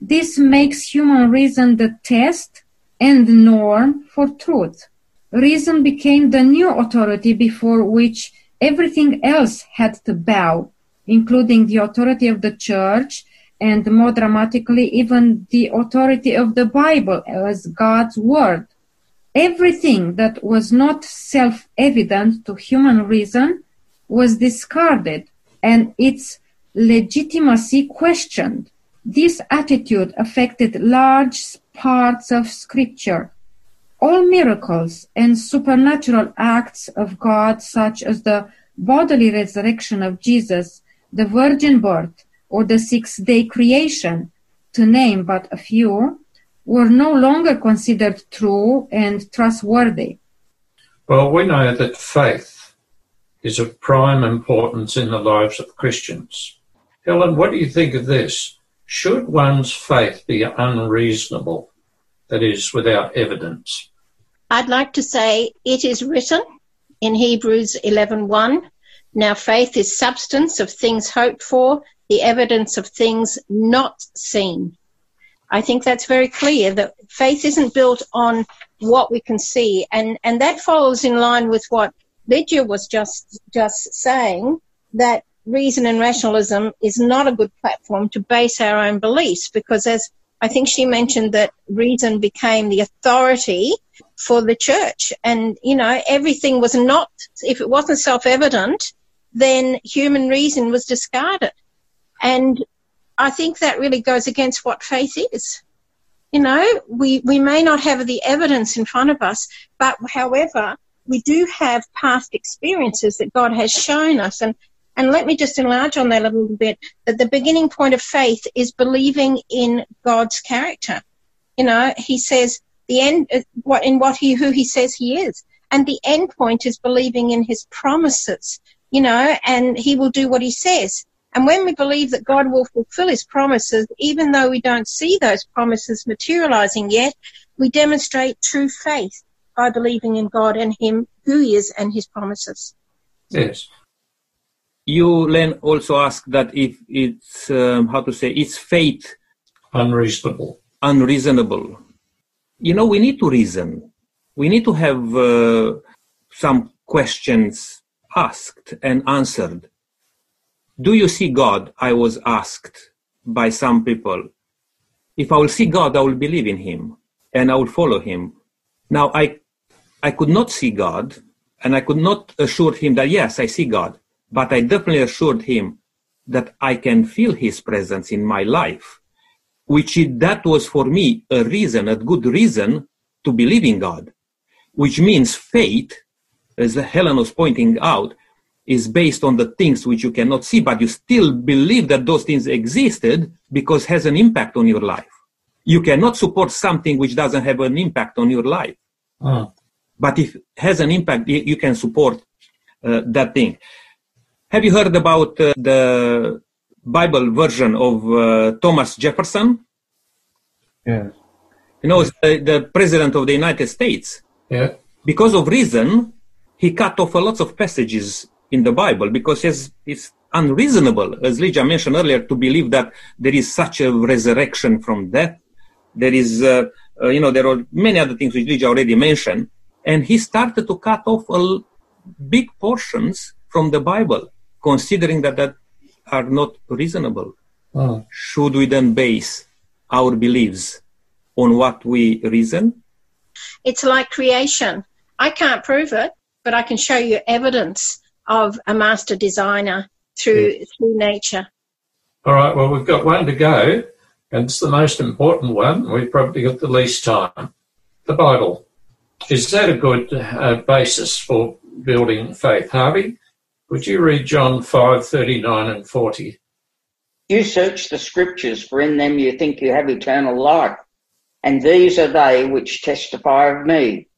This makes human reason the test and the norm for truth. Reason became the new authority before which everything else had to bow, including the authority of the church and more dramatically, even the authority of the Bible as God's word. Everything that was not self-evident to human reason was discarded and its legitimacy questioned. This attitude affected large parts of scripture. All miracles and supernatural acts of God, such as the bodily resurrection of Jesus, the virgin birth, or the sixth day creation, to name but a few, were no longer considered true and trustworthy. Well, we know that faith is of prime importance in the lives of Christians. Helen, what do you think of this? Should one's faith be unreasonable, that is, without evidence? I'd like to say it is written in Hebrews 11:1, now faith is substance of things hoped for, the evidence of things not seen. I think that's very clear that faith isn't built on what we can see. And, and that follows in line with what Lydia was just, just saying, that reason and rationalism is not a good platform to base our own beliefs because as I think she mentioned that reason became the authority for the church. And, you know, everything was not, if it wasn't self-evident, then human reason was discarded. And I think that really goes against what faith is. You know, we, we may not have the evidence in front of us, but however, we do have past experiences that God has shown us. And, and let me just enlarge on that a little bit, that the beginning point of faith is believing in God's character. You know, he says the end, uh, what, in what he, who he says he is. And the end point is believing in his promises, you know, and he will do what he says. And when we believe that God will fulfill his promises, even though we don't see those promises materializing yet, we demonstrate true faith by believing in God and him, who he is and his promises. Yes. You, Len, also asked that if it's, um, how to say, it's faith Unreasonable. unreasonable. You know, we need to reason. We need to have uh, some questions asked and answered. Do you see God? I was asked by some people. If I will see God, I will believe in Him and I will follow Him. Now, I, I could not see God and I could not assure Him that, yes, I see God, but I definitely assured Him that I can feel His presence in my life, which it, that was for me a reason, a good reason to believe in God, which means faith, as Helen was pointing out, is based on the things which you cannot see, but you still believe that those things existed because has an impact on your life. You cannot support something which doesn't have an impact on your life. Ah. But if it has an impact, you can support uh, that thing. Have you heard about uh, the Bible version of uh, Thomas Jefferson? Yes. You know, the, the president of the United States. Yeah. Because of reason, he cut off a lot of passages in the Bible because it's, it's unreasonable, as Lydia mentioned earlier, to believe that there is such a resurrection from death. There is, uh, uh, you know, there are many other things which Lydia already mentioned. And he started to cut off a l- big portions from the Bible, considering that that are not reasonable. Ah. Should we then base our beliefs on what we reason? It's like creation. I can't prove it, but I can show you evidence of a master designer through, through nature. All right. Well, we've got one to go, and it's the most important one. We've probably got the least time. The Bible. Is that a good uh, basis for building faith? Harvey, would you read John five thirty nine and 40? You search the scriptures, for in them you think you have eternal life, and these are they which testify of me.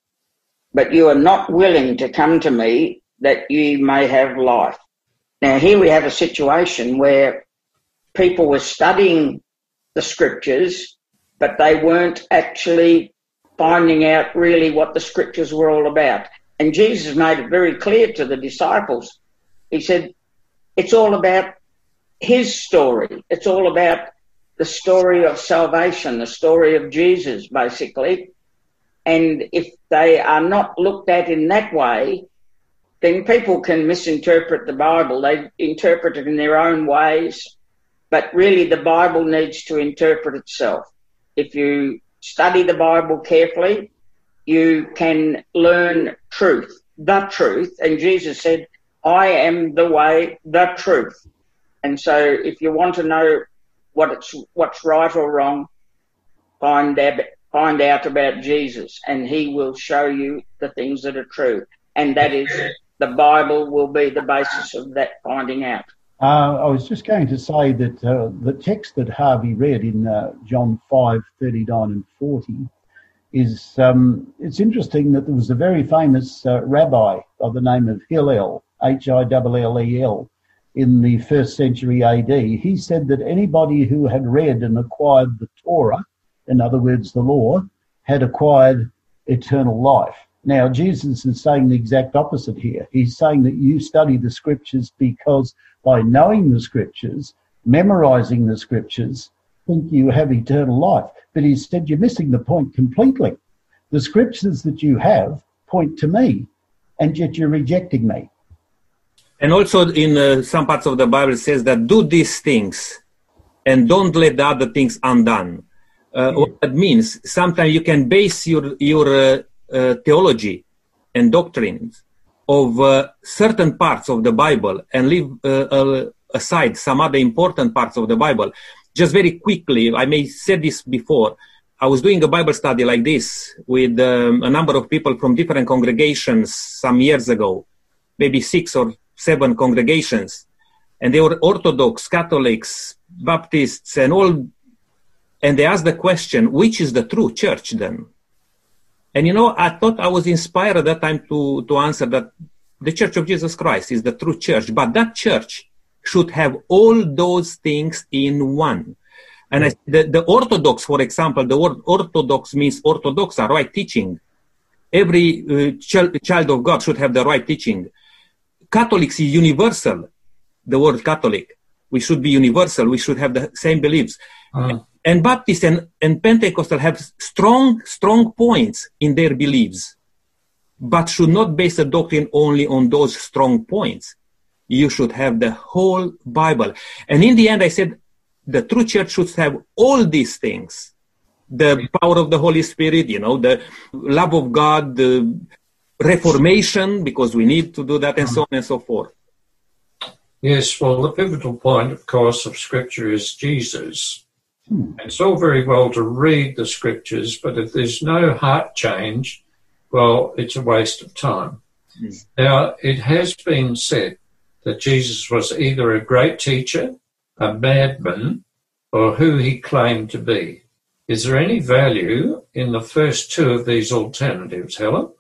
But you are not willing to come to me that you may have life. Now, here we have a situation where people were studying the scriptures, but they weren't actually finding out really what the scriptures were all about. And Jesus made it very clear to the disciples. He said, it's all about his story. It's all about the story of salvation, the story of Jesus, basically. And if they are not looked at in that way, then people can misinterpret the Bible. They interpret it in their own ways, but really the Bible needs to interpret itself. If you study the Bible carefully, you can learn truth, the truth. And Jesus said, I am the way, the truth. And so if you want to know what it's, what's right or wrong, find out, find out about Jesus and he will show you the things that are true. And that is, the Bible will be the basis of that finding out. Uh, I was just going to say that uh, the text that Harvey read in uh, John 5, 39 and 40 is, um, it's interesting that there was a very famous uh, rabbi by the name of Hillel, H-I-L-L-E-L, in the first century AD. He said that anybody who had read and acquired the Torah, in other words, the law, had acquired eternal life. Now, Jesus is saying the exact opposite here. He's saying that you study the scriptures because by knowing the scriptures, memorizing the scriptures, think you have eternal life. But he said you're missing the point completely. The scriptures that you have point to me, and yet you're rejecting me. And also in uh, some parts of the Bible it says that do these things and don't let the other things undone. Uh, what that means, sometimes you can base your, your uh, theology and doctrines of uh, certain parts of the Bible and leave uh, aside some other important parts of the Bible. Just very quickly, I may say this before. I was doing a Bible study like this with um, a number of people from different congregations some years ago, maybe six or seven congregations, and they were Orthodox, Catholics, Baptists, and all. And they asked the question, which is the true church then? And you know, I thought I was inspired at that time to, to answer that the Church of Jesus Christ is the true church, but that church should have all those things in one. And I, the, the Orthodox, for example, the word Orthodox means Orthodox, right teaching. Every uh, child, child of God should have the right teaching. Catholics is universal. The word Catholic. We should be universal. We should have the same beliefs. Uh-huh. And Baptist and, and Pentecostal have strong, strong points in their beliefs, but should not base a doctrine only on those strong points. You should have the whole Bible. And in the end, I said, the true church should have all these things the power of the Holy Spirit, you know, the love of God, the reformation, because we need to do that, and so on and so forth. Yes, well, the pivotal point, of course, of Scripture is Jesus. Hmm. It's all very well to read the Scriptures, but if there's no heart change, well, it's a waste of time. Hmm. Now, it has been said that Jesus was either a great teacher a madman, or who he claimed to be. Is there any value in the first two of these alternatives, Helen?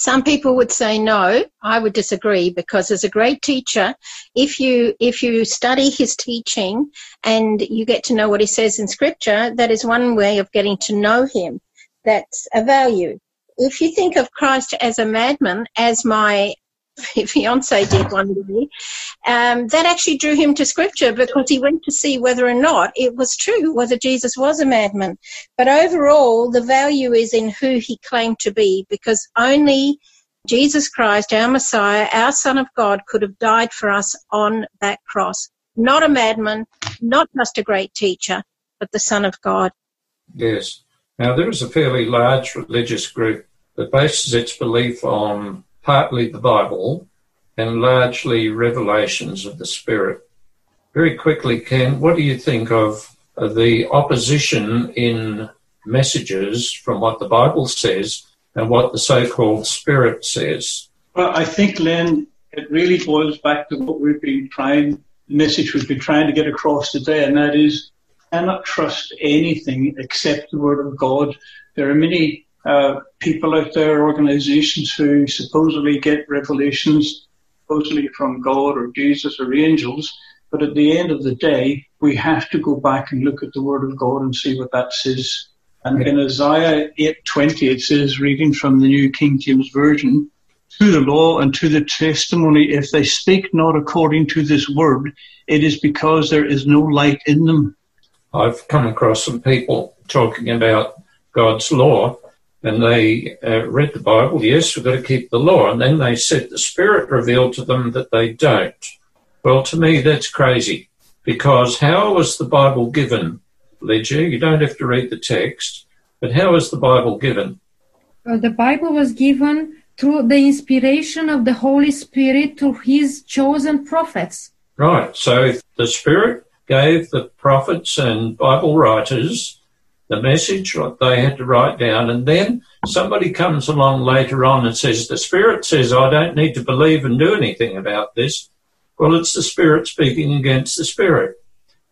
Some people would say no. I would disagree because as a great teacher, if you if you study his teaching and you get to know what he says in scripture, that is one way of getting to know him. That's a value. If you think of Christ as a madman, as my *laughs* fiance did one day, um, that actually drew him to scripture because he went to see whether or not it was true, whether Jesus was a madman. But overall, the value is in who he claimed to be because only Jesus Christ, our Messiah, our Son of God, could have died for us on that cross. Not a madman, not just a great teacher, but the Son of God. Yes. Now, there is a fairly large religious group that bases its belief on partly the Bible and largely revelations of the Spirit. Very quickly, Ken, what do you think of uh, the opposition in messages from what the Bible says and what the so-called Spirit says? Well, I think, Len, it really boils back to what we've been trying, the message we've been trying to get across today, and that is, cannot trust anything except the Word of God. There are many uh, people out there, organizations who supposedly get revelations, supposedly from God or Jesus or angels, but at the end of the day, we have to go back and look at the Word of God and see what that says. And in Isaiah 8:20, it says, reading from the New King James Version, to the law and to the testimony, if they speak not according to this word, it is because there is no light in them. I've come across some people talking about God's law and they uh, read the Bible, yes, we've got to keep the law. And then they said the Spirit revealed to them that they don't. Well, to me, that's crazy because how was the Bible given, Lydia? You don't have to read the text, but how was the Bible given? Well, the Bible was given through the inspiration of the Holy Spirit to his chosen prophets. Right. So the Spirit gave the prophets and Bible writers the message they had to write down. And then somebody comes along later on and says, the Spirit says, I don't need to believe and do anything about this. Well, it's the Spirit speaking against the Spirit.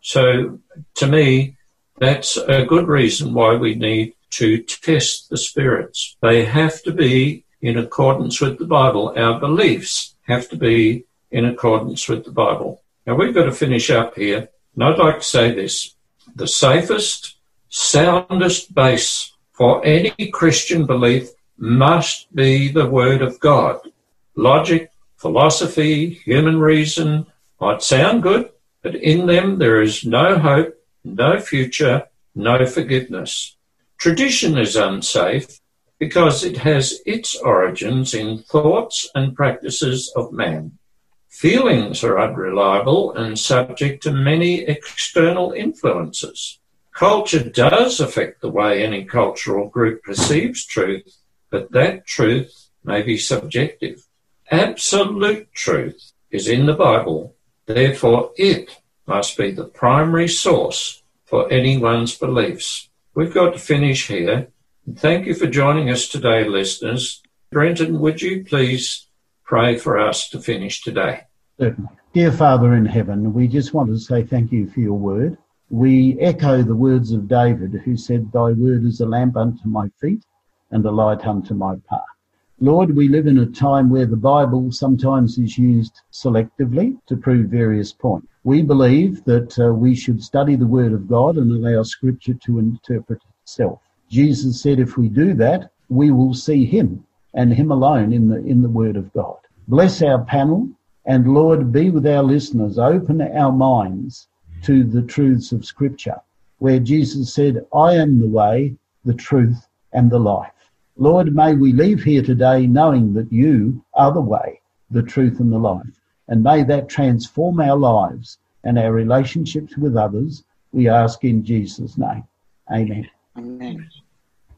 So to me, that's a good reason why we need to test the spirits. They have to be in accordance with the Bible. Our beliefs have to be in accordance with the Bible. Now we've got to finish up here. And I'd like to say this. The safest soundest base for any Christian belief must be the Word of God. Logic, philosophy, human reason might sound good, but in them there is no hope, no future, no forgiveness. Tradition is unsafe because it has its origins in thoughts and practices of man. Feelings are unreliable and subject to many external influences. Culture does affect the way any cultural group perceives truth, but that truth may be subjective. Absolute truth is in the Bible, therefore it must be the primary source for anyone's beliefs. We've got to finish here. Thank you for joining us today, listeners. Brenton, would you please pray for us to finish today? Certainly. Dear Father in heaven, we just want to say thank you for your word. We echo the words of David, who said, Thy word is a lamp unto my feet and a light unto my path. Lord, we live in a time where the Bible sometimes is used selectively to prove various points. We believe that uh, we should study the Word of God and allow Scripture to interpret itself. Jesus said if we do that, we will see Him and Him alone in the, in the Word of God. Bless our panel and Lord, be with our listeners. Open our minds to the truths of Scripture where Jesus said, I am the way, the truth and the life. Lord, may we leave here today knowing that you are the way, the truth and the life. And may that transform our lives and our relationships with others. We ask in Jesus' name. Amen. Amen.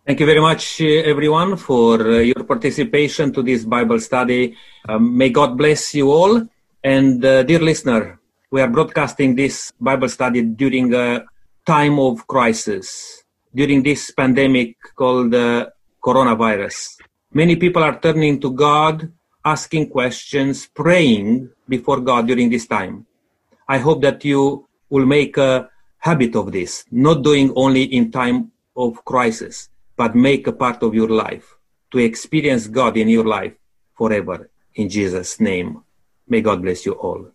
Thank you very much, uh, everyone, for uh, your participation to this Bible study. Um, may God bless you all. And uh, dear listener, we are broadcasting this Bible study during a time of crisis, during this pandemic called uh, coronavirus. Many people are turning to God, asking questions, praying before God during this time. I hope that you will make a habit of this, not doing only in time of crisis, but make a part of your life to experience God in your life forever. In Jesus' name. May God bless you all.